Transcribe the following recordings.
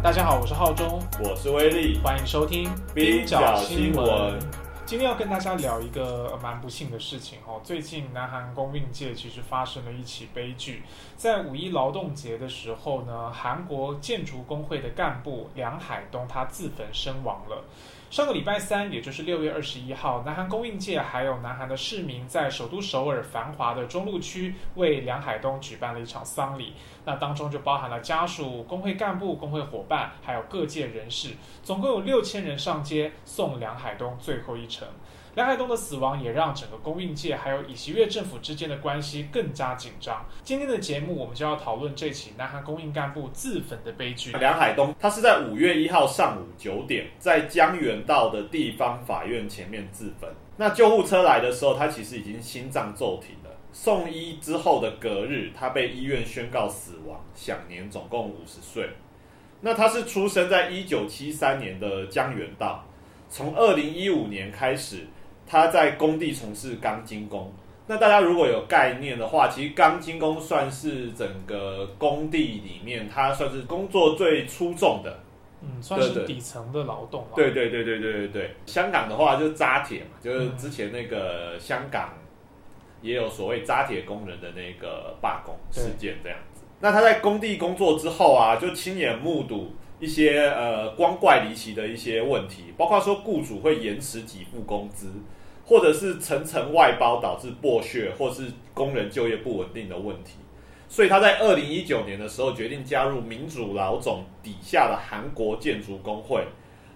大家好，我是浩中，我是威力，欢迎收听冰角新闻。今天要跟大家聊一个蛮不幸的事情哦。最近南韩公运界其实发生了一起悲剧，在五一劳动节的时候呢，韩国建筑工会的干部梁海东他自焚身亡了。上个礼拜三，也就是六月二十一号，南韩公应界还有南韩的市民在首都首尔繁华的中路区为梁海东举办了一场丧礼。那当中就包含了家属、工会干部、工会伙伴，还有各界人士，总共有六千人上街送梁海东最后一程。梁海东的死亡也让整个供应界还有以及越政府之间的关系更加紧张。今天的节目，我们就要讨论这起南韩供应干部自焚的悲剧。梁海东他是在五月一号上午九点，在江原道的地方法院前面自焚。那救护车来的时候，他其实已经心脏骤停了。送医之后的隔日，他被医院宣告死亡，享年总共五十岁。那他是出生在一九七三年的江原道，从二零一五年开始。他在工地从事钢筋工。那大家如果有概念的话，其实钢筋工算是整个工地里面，它算是工作最出众的，嗯，算是底层的劳动。对对对对对对对。香港的话就是扎铁嘛，就是之前那个香港也有所谓扎铁工人的那个罢工事件这样子。那他在工地工作之后啊，就亲眼目睹一些呃光怪离奇的一些问题，包括说雇主会延迟给付工资。或者是层层外包导致剥削，或是工人就业不稳定的问题，所以他在二零一九年的时候决定加入民主老总底下的韩国建筑工会，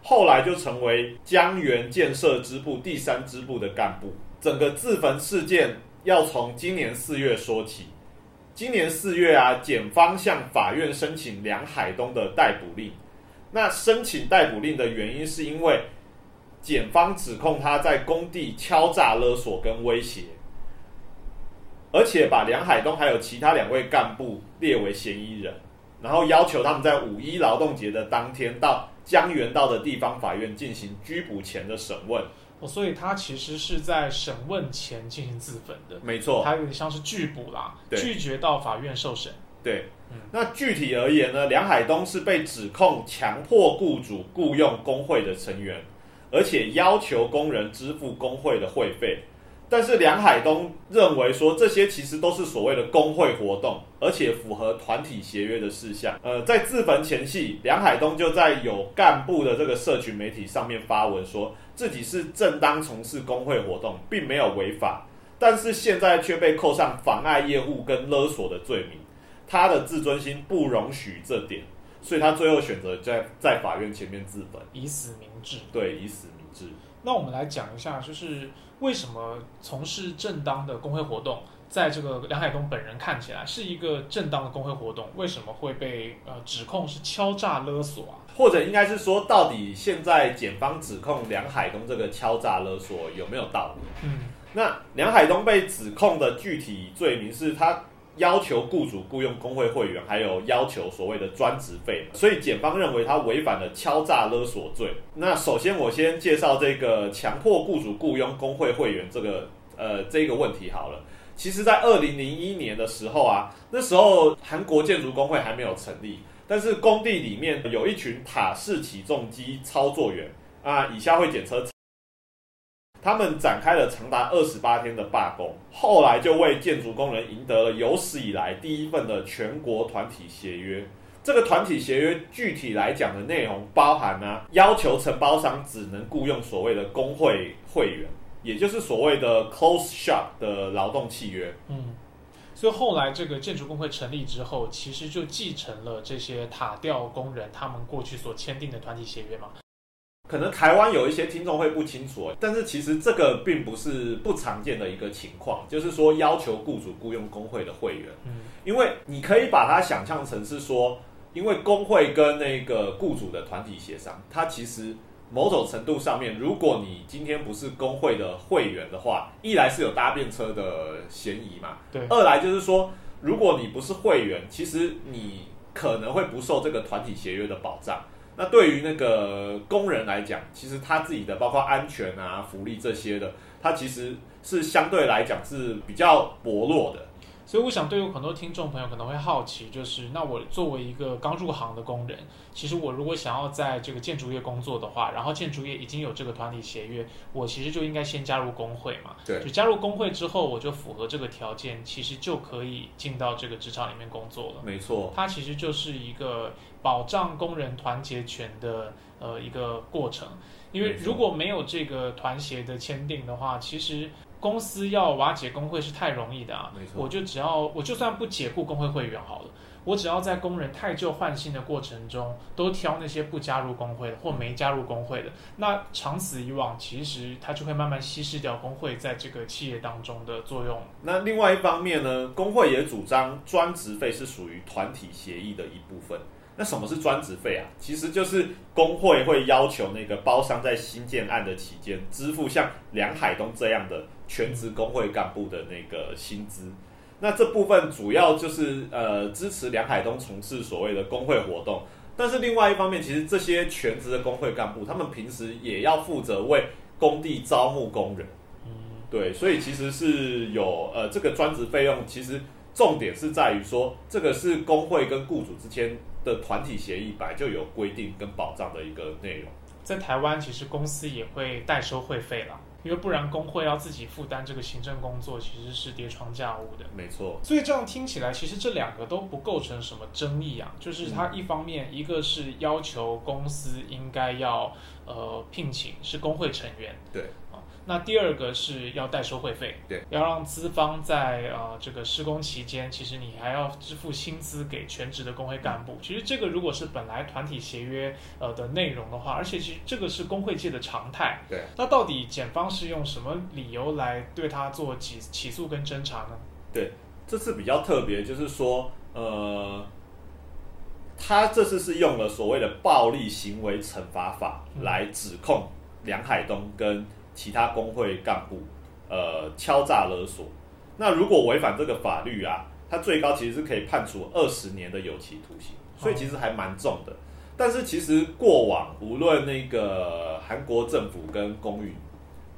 后来就成为江原建设支部第三支部的干部。整个自焚事件要从今年四月说起。今年四月啊，检方向法院申请梁海东的逮捕令。那申请逮捕令的原因是因为。检方指控他在工地敲诈勒索跟威胁，而且把梁海东还有其他两位干部列为嫌疑人，然后要求他们在五一劳动节的当天到江原道的地方法院进行拘捕前的审问。哦，所以他其实是在审问前进行自焚的。没错，他有点像是拒捕啦，拒绝到法院受审。对，那具体而言呢，梁海东是被指控强迫雇主雇佣工会的成员。而且要求工人支付工会的会费，但是梁海东认为说这些其实都是所谓的工会活动，而且符合团体协约的事项。呃，在自焚前夕，梁海东就在有干部的这个社群媒体上面发文，说自己是正当从事工会活动，并没有违法，但是现在却被扣上妨碍业务跟勒索的罪名，他的自尊心不容许这点。所以他最后选择在在法院前面自焚，以死明志。对，以死明志。那我们来讲一下，就是为什么从事正当的工会活动，在这个梁海东本人看起来是一个正当的工会活动，为什么会被呃指控是敲诈勒索啊？或者应该是说，到底现在检方指控梁海东这个敲诈勒索有没有道理？嗯，那梁海东被指控的具体罪名是他。要求雇主雇佣工会会员，还有要求所谓的专职费，所以检方认为他违反了敲诈勒索罪。那首先我先介绍这个强迫雇主雇佣工会会员这个呃这个问题好了。其实，在二零零一年的时候啊，那时候韩国建筑工会还没有成立，但是工地里面有一群塔式起重机操作员啊，以下会简称。他们展开了长达二十八天的罢工，后来就为建筑工人赢得了有史以来第一份的全国团体协约。这个团体协约具体来讲的内容包含呢，要求承包商只能雇佣所谓的工会会员，也就是所谓的 close shop 的劳动契约。嗯，所以后来这个建筑工会成立之后，其实就继承了这些塔吊工人他们过去所签订的团体协约嘛。可能台湾有一些听众会不清楚，但是其实这个并不是不常见的一个情况，就是说要求雇主雇佣工会的会员，嗯，因为你可以把它想象成是说，因为工会跟那个雇主的团体协商，它其实某种程度上面，如果你今天不是工会的会员的话，一来是有搭便车的嫌疑嘛，对，二来就是说，如果你不是会员，其实你可能会不受这个团体协约的保障。那对于那个工人来讲，其实他自己的包括安全啊、福利这些的，他其实是相对来讲是比较薄弱的。所以我想，对于很多听众朋友可能会好奇，就是那我作为一个刚入行的工人，其实我如果想要在这个建筑业工作的话，然后建筑业已经有这个团体协约，我其实就应该先加入工会嘛。对就加入工会之后，我就符合这个条件，其实就可以进到这个职场里面工作了。没错，它其实就是一个保障工人团结权的呃一个过程，因为如果没有这个团协的签订的话，其实公司要瓦解工会是太容易的啊。没错我就只要我就算不解雇工会会员好了。我只要在工人太旧换新的过程中，都挑那些不加入工会的或没加入工会的，那长此以往，其实它就会慢慢稀释掉工会在这个企业当中的作用。那另外一方面呢，工会也主张专职费是属于团体协议的一部分。那什么是专职费啊？其实就是工会会要求那个包商在新建案的期间支付像梁海东这样的全职工会干部的那个薪资。那这部分主要就是呃支持梁海东从事所谓的工会活动，但是另外一方面，其实这些全职的工会干部，他们平时也要负责为工地招募工人。嗯，对，所以其实是有呃这个专职费用，其实重点是在于说，这个是工会跟雇主之间的团体协议本来就有规定跟保障的一个内容。在台湾，其实公司也会代收会费啦，因为不然工会要自己负担这个行政工作，其实是叠床架屋的。没错，所以这样听起来，其实这两个都不构成什么争议啊。就是它一方面，一个是要求公司应该要呃聘请是工会成员，对啊。那第二个是要代收会费，对，要让资方在呃这个施工期间，其实你还要支付薪资给全职的工会干部。其实这个如果是本来团体协约呃的内容的话，而且其实这个是工会界的常态。对，那到底检方是用什么理由来对他做起起诉跟侦查呢？对这次比较特别，就是说呃。他这次是用了所谓的暴力行为惩罚法来指控梁海东跟其他工会干部，呃，敲诈勒索。那如果违反这个法律啊，他最高其实是可以判处二十年的有期徒刑，所以其实还蛮重的。但是其实过往无论那个韩国政府跟公运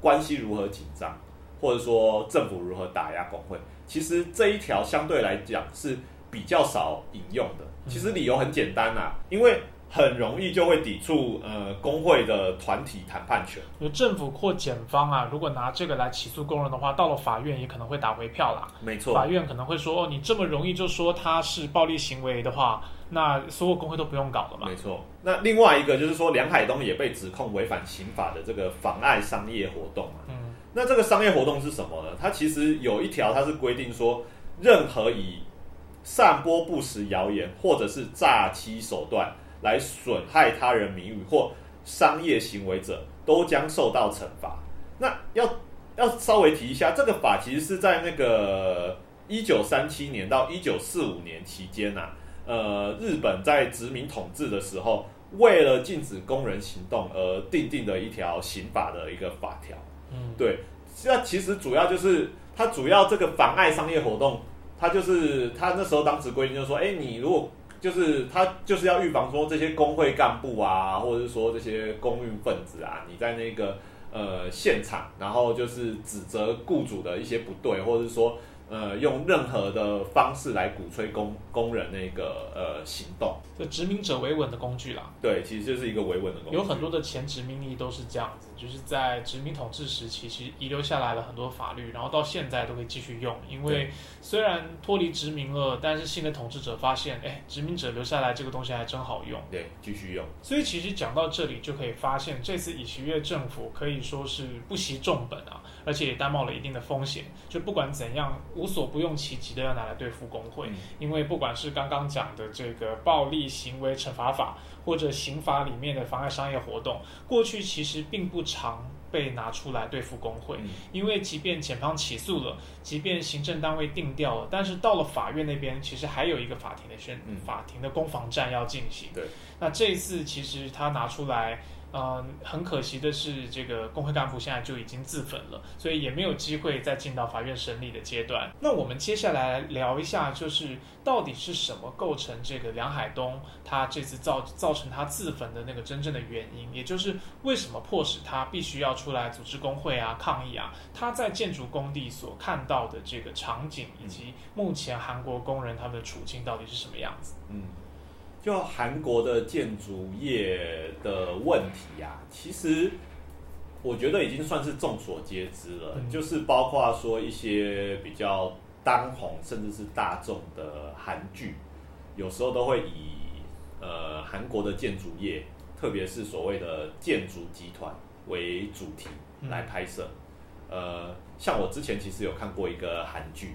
关系如何紧张，或者说政府如何打压工会，其实这一条相对来讲是比较少引用的。其实理由很简单啊，因为很容易就会抵触呃工会的团体谈判权。有政府或检方啊，如果拿这个来起诉工人的话，到了法院也可能会打回票啦。没错，法院可能会说，哦，你这么容易就说他是暴力行为的话，那所有工会都不用搞了嘛。没错。那另外一个就是说，梁海东也被指控违反刑法的这个妨碍商业活动啊。嗯，那这个商业活动是什么呢？它其实有一条，它是规定说，任何以散播不实谣言或者是诈欺手段来损害他人名誉或商业行为者，都将受到惩罚。那要要稍微提一下，这个法其实是在那个一九三七年到一九四五年期间呐、啊，呃，日本在殖民统治的时候，为了禁止工人行动而定定的一条刑法的一个法条。嗯，对，那其实主要就是它主要这个妨碍商业活动，它就是它那时候当时规定就是说，哎，你如果就是他就是要预防说这些工会干部啊，或者是说这些公运分子啊，你在那个呃现场，然后就是指责雇主的一些不对，或者是说呃用任何的方式来鼓吹工工人那个呃行动。就殖民者维稳的工具啦。对，其实就是一个维稳的工具。有很多的前殖民地都是这样子，就是在殖民统治时期，其实遗留下来了很多法律，然后到现在都可以继续用。因为虽然脱离殖民了，但是新的统治者发现，哎，殖民者留下来这个东西还真好用。对继续用。所以其实讲到这里，就可以发现，这次以其越政府可以说是不惜重本啊，而且也担冒了一定的风险。就不管怎样，无所不用其极的要拿来对付工会，嗯因为不管是刚刚讲的这个暴力行为惩罚法，或者刑法里面的妨碍商业活动，过去其实并不常被拿出来对付工会。嗯因为即便检方起诉了，即便行政单位定掉了，但是到了法院那边，其实还有一个法庭的宣、嗯法庭的攻防战要进行。对，那这一次其实他拿出来，嗯，很可惜的是，这个工会干部现在就已经自焚了，所以也没有机会再进到法院审理的阶段。那我们接下来聊一下，就是到底是什么构成这个梁海东他这次造造成他自焚的那个真正的原因，也就是为什么迫使他必须要出来组织工会啊、抗议啊？他在建筑工地所看到的这个场景，以及目前韩国工人他们的处境到底是什么样子？嗯。就韩国的建筑业的问题呀，其实我觉得已经算是众所皆知了。就是包括说一些比较当红甚至是大众的韩剧，有时候都会以呃韩国的建筑业，特别是所谓的建筑集团为主题来拍摄。呃，像我之前其实有看过一个韩剧，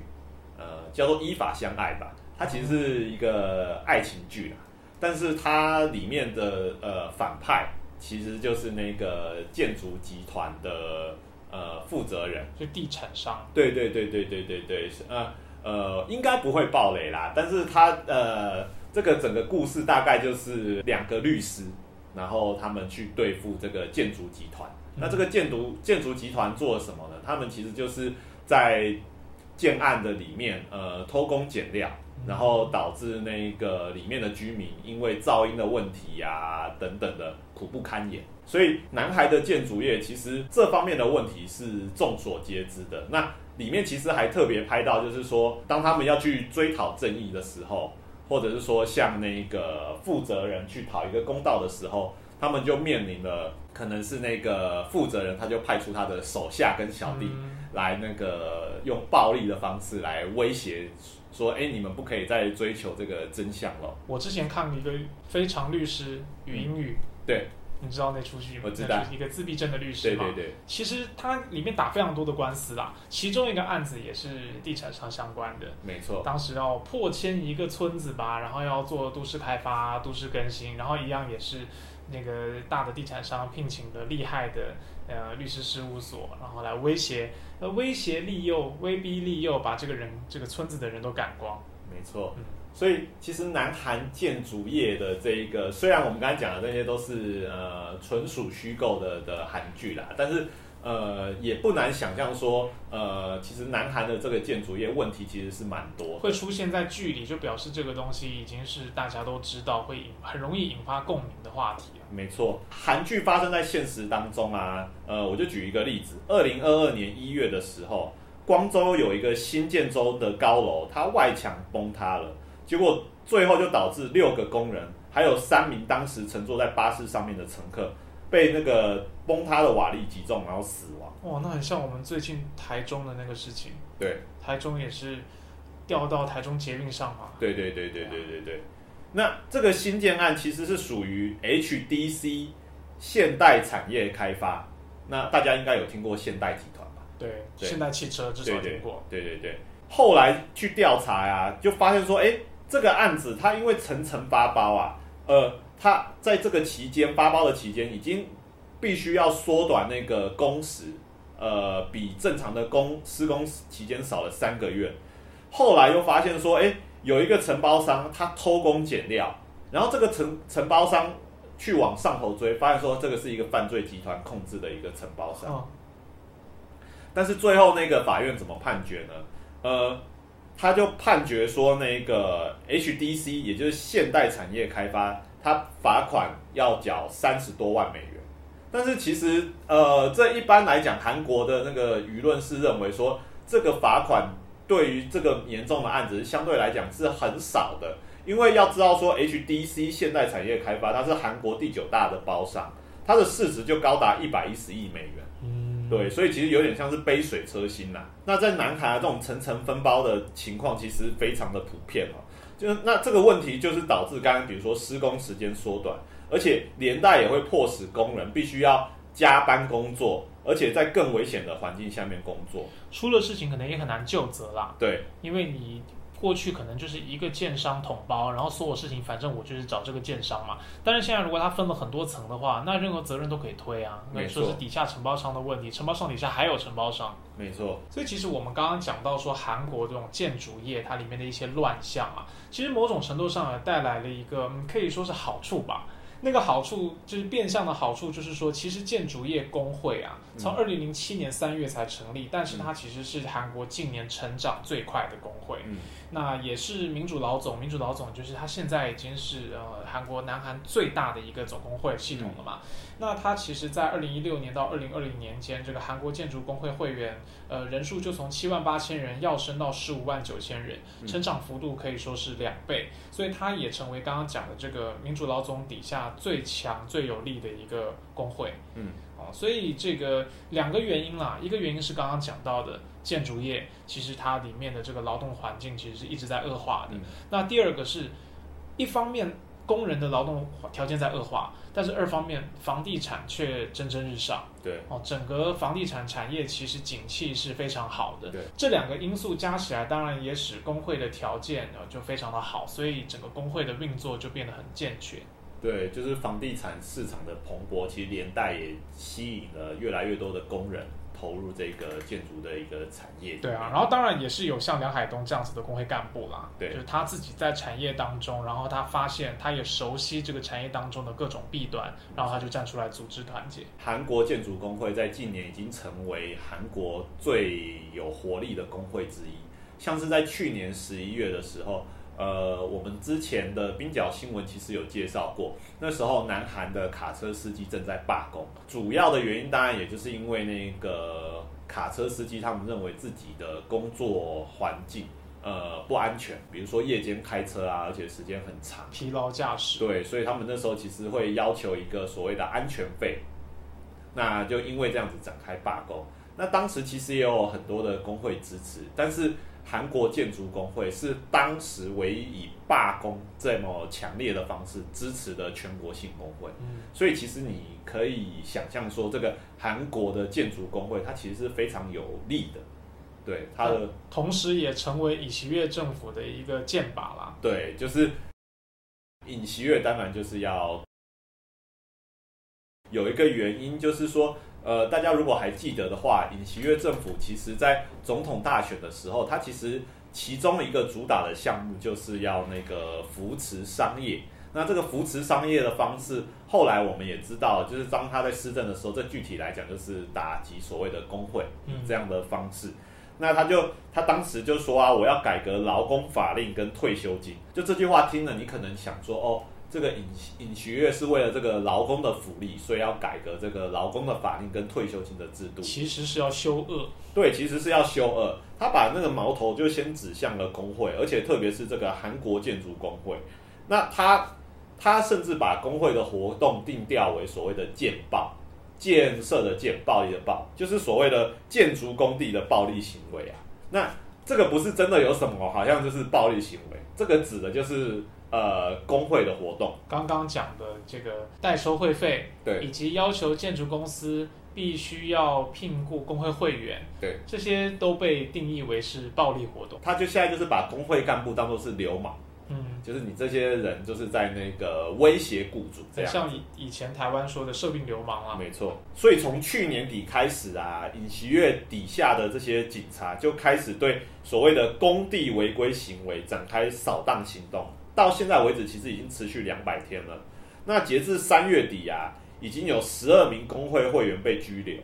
呃，叫做《依法相爱》吧，它其实是一个爱情剧啦。但是它里面的呃反派其实就是那个建筑集团的呃负责人，就地产商。对对对对对对对，呃呃，应该不会爆雷啦。但是他呃这个整个故事大概就是两个律师，然后他们去对付这个建筑集团。那这个建筑建筑集团做了什么呢？他们其实就是在建案的里面呃偷工减料。然后导致那个里面的居民因为噪音的问题呀等等的苦不堪言，所以南海的建筑业其实这方面的问题是众所皆知的。那里面其实还特别拍到，就是说当他们要去追讨正义的时候，或者是说向那个负责人去讨一个公道的时候，他们就面临了可能是那个负责人他就派出他的手下跟小弟来那个用暴力的方式来威胁。说哎，你们不可以再追求这个真相了。我之前看一个非常律师语音语，对，你知道那出剧吗？我知道，一个自闭症的律师嘛。对对对。其实他里面打非常多的官司啦，其中一个案子也是地产商相关的。没错。当时要破迁一个村子吧，然后要做都市开发、都市更新，然后一样也是那个大的地产商聘请的厉害的呃律师事务所，然后来威胁。呃，威胁利诱、威逼利诱，把这个人、这个村子的人都赶光。没错，嗯所以其实南韩建筑业的这一个，虽然我们刚才讲的这些都是呃纯属虚构的的韩剧啦，但是。呃，也不难想象说，呃，其实南韩的这个建筑业问题其实是蛮多，会出现在剧里，就表示这个东西已经是大家都知道，会引很容易引发共鸣的话题没错，韩剧发生在现实当中啊，呃，我就举一个例子，二零二二年一月的时候，光州有一个新建州的高楼，它外墙崩塌了，结果最后就导致六个工人，还有三名当时乘坐在巴士上面的乘客。被那个崩塌的瓦砾击中，然后死亡。哇，那很像我们最近台中的那个事情。对，台中也是掉到台中捷运上嘛。对对对对对对对。那这个新建案其实是属于 HDC 现代产业开发。那大家应该有听过现代集团吧？对，现代汽车至少听过。对对对。后来去调查呀，就发现说，哎，这个案子它因为层层发包啊，呃。它在这个期间发包的期间，已经必须要缩短那个工时，呃，比正常的工施工期间少了三个月。后来又发现说，哎，有一个承包商他偷工减料，然后这个承承包商去往上头追，发现说这个是一个犯罪集团控制的一个承包商。但是最后那个法院怎么判决呢？呃，他就判决说，那个 HDC 也就是现代产业开发。他罚款要缴三十多万美元，但是其实，呃，这一般来讲，韩国的那个舆论是认为说，这个罚款对于这个严重的案子相对来讲是很少的，因为要知道说，HDC 现代产业开发它是韩国第九大的包商，它的市值就高达一百一十亿美元，嗯，对，所以其实有点像是杯水车薪呐。那在南韩这种层层分包的情况，其实非常的普遍哦。就是那这个问题，就是导致刚刚比如说施工时间缩短，而且连带也会迫使工人必须要加班工作，而且在更危险的环境下面工作，出了事情可能也很难就责啦。对，因为你。过去可能就是一个建商统包，然后所有事情反正我就是找这个建商嘛。但是现在如果他分了很多层的话，那任何责任都可以推啊。没错，说是底下承包商的问题，承包商底下还有承包商。没错。所以其实我们刚刚讲到说韩国这种建筑业它里面的一些乱象啊，其实某种程度上也带来了一个可以说是好处吧。那个好处就是变相的好处，就是说，其实建筑业工会啊，嗯。从二零零七年三月才成立，但是它其实是韩国近年成长最快的工会。嗯那也是民主老总，民主老总就是他现在已经是呃韩国南韩最大的一个总工会系统了嘛。那他其实，在二零一六年到二零二零年间，这个韩国建筑工会会员呃人数就从七万八千人要升到十五万九千人，嗯成长幅度可以说是两倍，所以他也成为刚刚讲的这个民主老总底下最强最有力的一个工会。嗯，哦，所以这个两个原因啦，一个原因是刚刚讲到的建筑业，其实它里面的这个劳动环境其实是一直在恶化的。嗯那第二个是，一方面工人的劳动条件在恶化，但是二方面房地产却蒸蒸日上。对哦，整个房地产产业其实景气是非常好的。对，这两个因素加起来，当然也使工会的条件呃就非常的好，所以整个工会的运作就变得很健全。对，就是房地产市场的蓬勃，其实连带也吸引了越来越多的工人投入这个建筑的一个产业。对啊，然后当然也是有像梁海东这样子的工会干部啦，对就是他自己在产业当中，然后他发现他也熟悉这个产业当中的各种弊端，然后他就站出来组织团结。韩国建筑工会在近年已经成为韩国最有活力的工会之一。像是在去年十一月的时候，呃，我们之前的冰角新闻其实有介绍过，那时候南韩的卡车司机正在罢工，主要的原因当然也就是因为那个卡车司机他们认为自己的工作环境呃不安全，比如说夜间开车啊，而且时间很长。疲劳驾驶，对，所以他们那时候其实会要求一个所谓的安全费，那就因为这样子展开罢工。那当时其实也有很多的工会支持，但是韩国建筑工会是当时唯一以罢工这么强烈的方式支持的全国性工会。嗯，所以其实你可以想象说，这个韩国的建筑工会它其实是非常有利的，对它的同时也成为尹锡悦政府的一个箭靶啦。对，就是尹锡悦当然就是要有一个原因，就是说，呃，大家如果还记得的话，尹锡悦政府其实在总统大选的时候，他其实其中一个主打的项目就是要那个扶持商业。那这个扶持商业的方式，后来我们也知道，就是当他在施政的时候，这具体来讲就是打击所谓的工会嗯这样的方式。那他就他当时就说啊，我要改革劳工法令跟退休金。就这句话听了，你可能想说，哦，这个尹尹学月是为了这个劳工的福利，所以要改革这个劳工的法令跟退休金的制度。其实是要修恶，对，其实是要修恶。他把那个矛头就先指向了工会，而且特别是这个韩国建筑工会。那他他甚至把工会的活动定调为所谓的建暴，建设的建，暴力的暴，就是所谓的建筑工地的暴力行为啊。那这个不是真的有什么，好像就是暴力行为，这个指的就是呃工会的活动。刚刚讲的这个代收会费，对以及要求建筑公司必须要聘雇工会会员，对，这些都被定义为是暴力活动。他就现在就是把工会干部当做是流氓，嗯，就是你这些人就是在那个威胁雇主这样。像以以前台湾说的社病流氓啊，没错，所以从去年底开始啊，尹锡悦底下的这些警察就开始对所谓的工地违规行为展开扫荡行动。到现在为止，其实已经持续两百天了。那截至三月底啊，已经有十二名工会会员被拘留，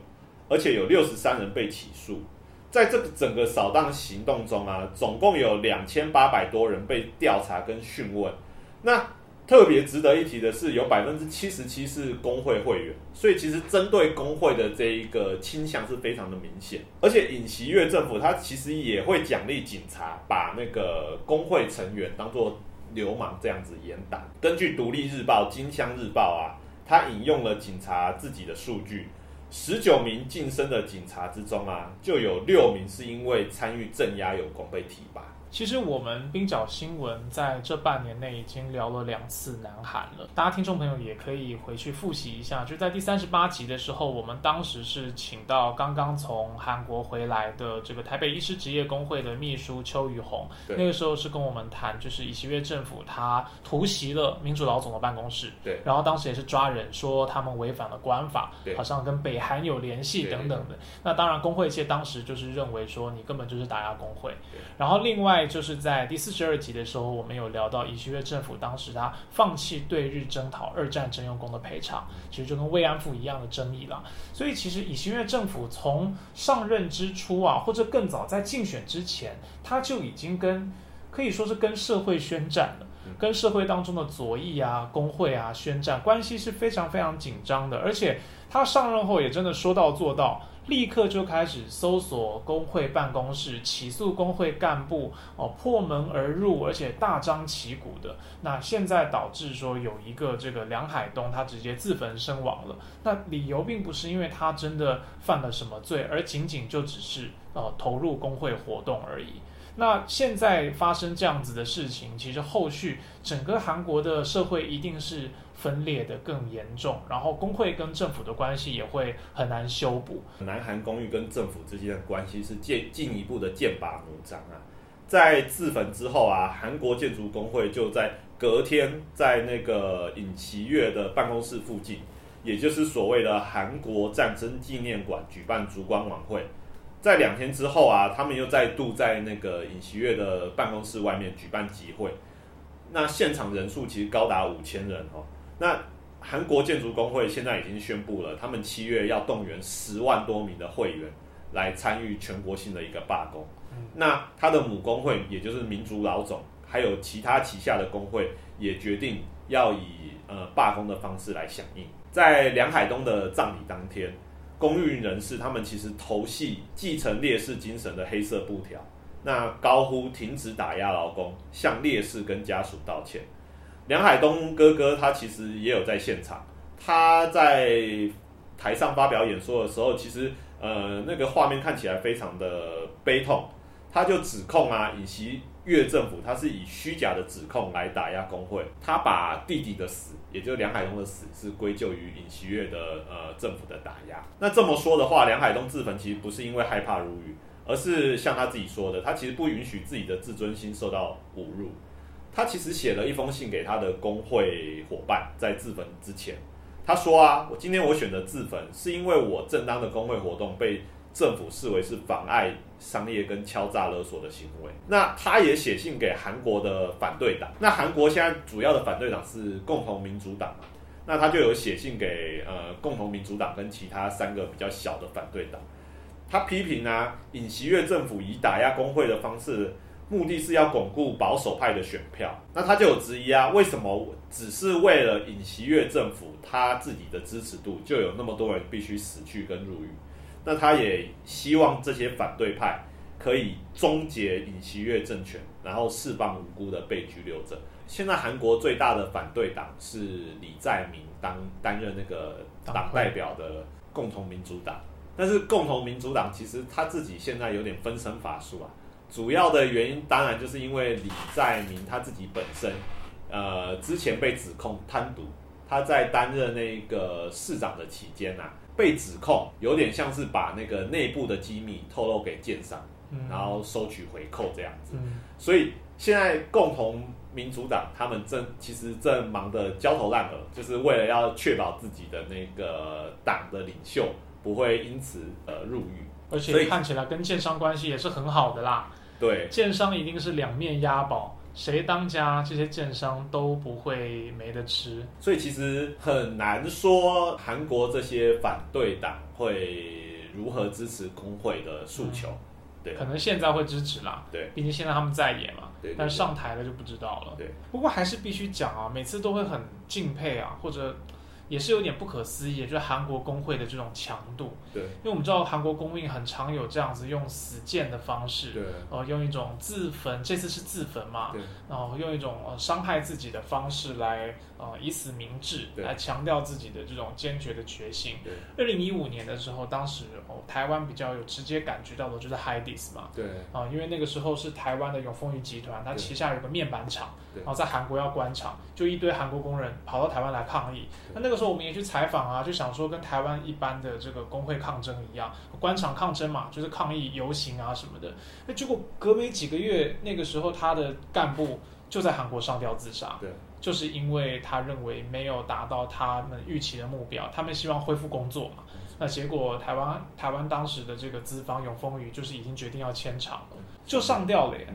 而且有六十三人被起诉。在这个整个扫荡行动中啊，总共有两千八百多人被调查跟讯问。那特别值得一提的是，有百分之七十七是工会会员，所以其实针对工会的这一个倾向是非常的明显。而且尹锡悦政府他其实也会奖励警察，把那个工会成员当做流氓这样子严打。根据独立日报、金乡日报啊，他引用了警察自己的数据。十九名晋升的警察之中啊，就有六名是因为参与镇压有功被提拔。其实我们冰角新闻在这半年内已经聊了两次南韩了，大家听众朋友也可以回去复习一下。就在第三十八集的时候，我们当时是请到刚刚从韩国回来的这个台北医师职业工会的秘书邱宇红，那个时候是跟我们谈，就是以西越政府他突袭了民主老总的办公室，对。然后当时也是抓人说他们违反了官法对，好像跟北韩有联系等等的。那当然工会界当时就是认为说你根本就是打压工会，然后另外外，就是在第四十二集的时候，我们有聊到尹锡悦政府当时他放弃对日征讨二战征用工的赔偿，其实就跟慰安妇一样的争议了。所以其实尹锡悦政府从上任之初啊，或者更早在竞选之前，他就已经跟可以说是跟社会宣战了，跟社会当中的左翼啊、工会啊宣战，关系是非常非常紧张的。而且他上任后也真的说到做到。立刻就开始搜索工会办公室，起诉工会干部，哦，破门而入，而且大张旗鼓的。那现在导致说有一个这个梁海东，他直接自焚身亡了。那理由并不是因为他真的犯了什么罪，而仅仅就只是呃投入工会活动而已。那现在发生这样子的事情，其实后续整个韩国的社会一定是。分裂的更严重，然后工会跟政府的关系也会很难修补。南韩公寓跟政府之间的关系是进进一步的剑拔弩张啊！在自焚之后啊，韩国建筑工会就在隔天在那个尹锡悦的办公室附近，也就是所谓的韩国战争纪念馆举办烛光晚会。在两天之后啊，他们又再度在那个尹锡悦的办公室外面举办集会，那现场人数其实高达五千人哦。那韩国建筑工会现在已经宣布了，他们七月要动员十万多名的会员来参与全国性的一个罢工。那他的母工会，也就是民族老总，还有其他旗下的工会，也决定要以呃罢工的方式来响应。在梁海东的葬礼当天，公寓人士他们其实头系继承烈士精神的黑色布条，那高呼停止打压劳工，向烈士跟家属道歉。梁海东哥哥他其实也有在现场，他在台上发表演说的时候，其实呃那个画面看起来非常的悲痛，他就指控啊尹锡月政府他是以虚假的指控来打压工会，他把弟弟的死，也就是梁海东的死是归咎于尹锡悦的呃政府的打压。那这么说的话，梁海东自焚其实不是因为害怕入狱，而是像他自己说的，他其实不允许自己的自尊心受到侮辱。他其实写了一封信给他的工会伙伴，在自焚之前，他说啊，我今天我选择自焚，是因为我正当的工会活动被政府视为是妨碍商业跟敲诈勒索的行为。那他也写信给韩国的反对党，那韩国现在主要的反对党是共同民主党嘛，那他就有写信给呃共同民主党跟其他三个比较小的反对党，他批评啊尹锡悦政府以打压工会的方式。目的是要巩固保守派的选票，那他就有质疑啊，为什么只是为了尹锡悦政府他自己的支持度，就有那么多人必须死去跟入狱？那他也希望这些反对派可以终结尹锡悦政权，然后释放无辜的被拘留者。现在韩国最大的反对党是李在明当担任那个党代表的共同民主党，但是共同民主党其实他自己现在有点分身乏术啊。主要的原因当然就是因为李在明他自己本身，呃，之前被指控贪渎，他在担任那个市长的期间呐，被指控有点像是把那个内部的机密透露给建商，然后收取回扣这样子。所以现在共同民主党他们正其实正忙得焦头烂额，就是为了要确保自己的那个党的领袖不会因此呃入狱。而且看起来跟建商关系也是很好的啦。对，建商一定是两面押宝，谁当家，这些建商都不会没得吃。所以其实很难说韩国这些反对党会如何支持工会的诉求。对，可能现在会支持啦。对，毕竟现在他们在演嘛。对，但上台了就不知道了。对，不过还是必须讲啊，每次都会很敬佩啊，或者。也是有点不可思议，就是韩国工会的这种强度。对，因为我们知道韩国工会很常有这样子用死谏的方式，对，呃，用一种自焚，这次是自焚嘛，对，然后用一种呃伤害自己的方式来呃以死明志，来强调自己的这种坚决的决心。对，二零一五年的时候，当时哦台湾比较有直接感觉到的就是 Hi Dis 嘛，对，啊，因为那个时候是台湾的永丰余集团，它旗下有个面板厂，然后在韩国要关厂，就一堆韩国工人跑到台湾来抗议，那那个时候我们也去采访。啊，就想说跟台湾一般的这个工会抗争一样，官场抗争嘛，就是抗议游行啊什么的。那结果隔没几个月，那个时候他的干部就在韩国上吊自杀，对，就是因为他认为没有达到他们预期的目标，他们希望恢复工作嘛。那结果台湾台湾当时的这个资方永丰余就是已经决定要迁厂了，就上吊了耶。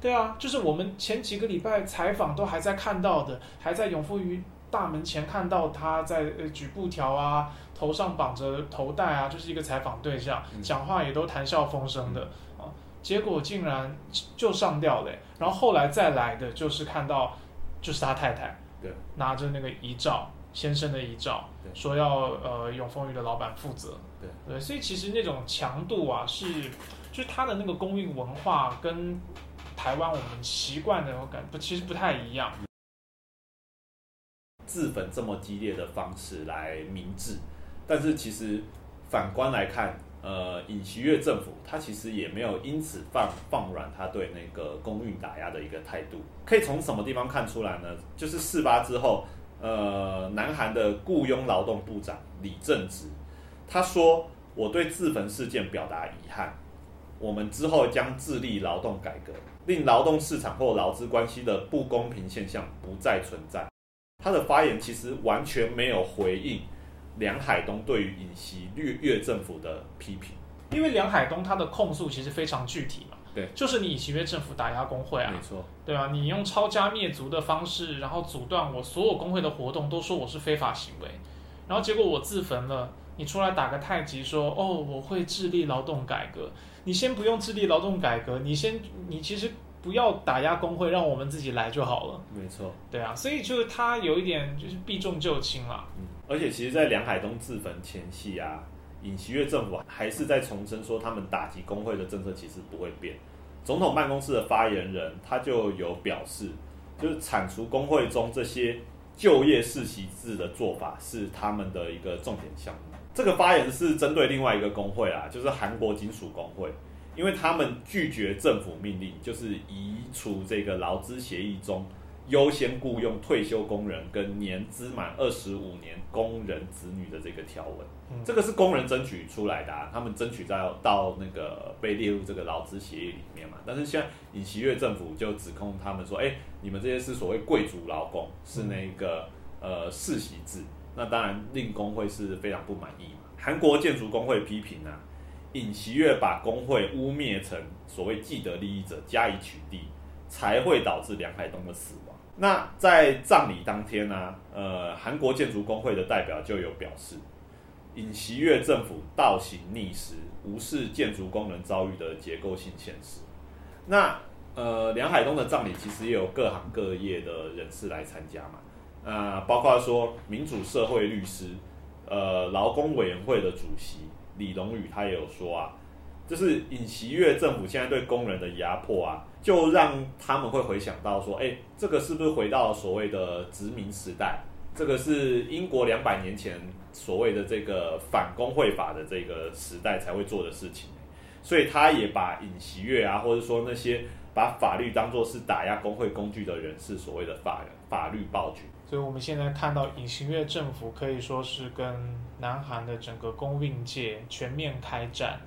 对啊，就是我们前几个礼拜采访都还在看到的，还在永丰鱼大门前看到他在呃举布条啊，头上绑着头带啊，就是一个采访对象，嗯。讲话也都谈笑风生的啊。结果竟然就上吊嘞欸，然后后来再来的就是看到就是他太太，对，拿着那个遗照，先生的遗照，对。说要呃永丰鱼的老板负责，对。对，所以其实那种强度啊是，就是他的那个公运文化跟台湾我们习惯的我感不其实不太一样，自焚这么激烈的方式来明志，但是其实反观来看，呃，尹锡悦政府他其实也没有因此放放软他对那个公运打压的一个态度。可以从什么地方看出来呢？就是事发之后，呃，南韩的雇佣劳动部长李正直他说：“我对自焚事件表达遗憾，我们之后将致力劳动改革，令劳动市场或劳资关系的不公平现象不再存在。”他的发言其实完全没有回应梁海东对于尹锡悦越政府的批评。因为梁海东他的控诉其实非常具体嘛，对，就是你尹锡月政府打压工会啊，没错，对啊，你用抄家灭族的方式，然后阻断我所有工会的活动，都说我是非法行为，然后结果我自焚了，你出来打个太极说哦我会致力劳动改革，你先不用致力劳动改革，你先你其实不要打压工会，让我们自己来就好了，没错。对啊，所以就是他有一点就是避重就轻啦，嗯，而且其实，在梁海东自焚前夕啊，尹锡悦政府还是在重申说，他们打击工会的政策其实不会变。总统办公室的发言人他就有表示，就是铲除工会中这些就业世袭制的做法是他们的一个重点项目。这个发言是针对另外一个工会啊，就是韩国金属工会，因为他们拒绝政府命令，就是移除这个劳资协议中优先雇佣退休工人跟年资满二十五年工人子女的这个条文。嗯这个是工人争取出来的、啊，他们争取到到那个被列入这个劳资协议里面嘛。但是现在尹锡悦政府就指控他们说，哎、你们这些是所谓贵族劳工，是那个、呃世袭制，那当然令工会是非常不满意嘛。韩国建筑工会批评啊，尹锡悦把工会污蔑成所谓既得利益者加以取缔，才会导致梁海东的死亡。那在葬礼当天呢、呃，韩国建筑工会的代表就有表示，尹锡悦政府倒行逆施，无视建筑工人遭遇的结构性现实。那呃，梁海东的葬礼其实也有各行各业的人士来参加嘛，呃，包括说民主社会律师，呃，劳工委员会的主席李龙宇他也有说啊，就是尹锡悦政府现在对工人的压迫啊，就让他们会回想到说，哎，这个是不是回到所谓的殖民时代？这个是英国两百年前所谓的这个反工会法的这个时代才会做的事情，所以他也把尹锡悦啊，或者说那些把法律当作是打压工会工具的人是所谓的法法律暴君。所以我们现在看到尹锡悦政府可以说是跟南韩的整个公运界全面开战，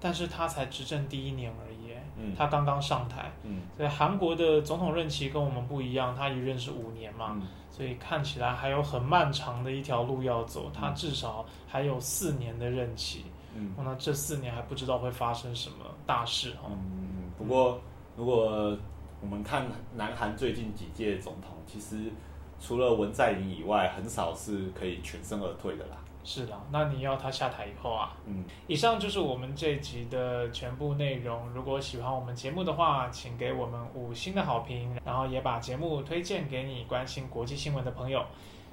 但是他才执政第一年而已，嗯他刚刚上台，嗯所以韩国的总统任期跟我们不一样，他一任是五年嘛，嗯所以看起来还有很漫长的一条路要走，他嗯至少还有四年的任期，嗯那这四年还不知道会发生什么大事哦。嗯，不过如果我们看南韩最近几届总统，其实除了文在寅以外，很少是可以全身而退的啦。是的，那你要他下台以后啊，嗯，以上就是我们这一集的全部内容。如果喜欢我们节目的话，请给我们五星的好评，然后也把节目推荐给你关心国际新闻的朋友。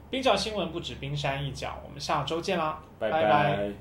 冰角新闻不止冰山一角，我们下周见啦，拜拜拜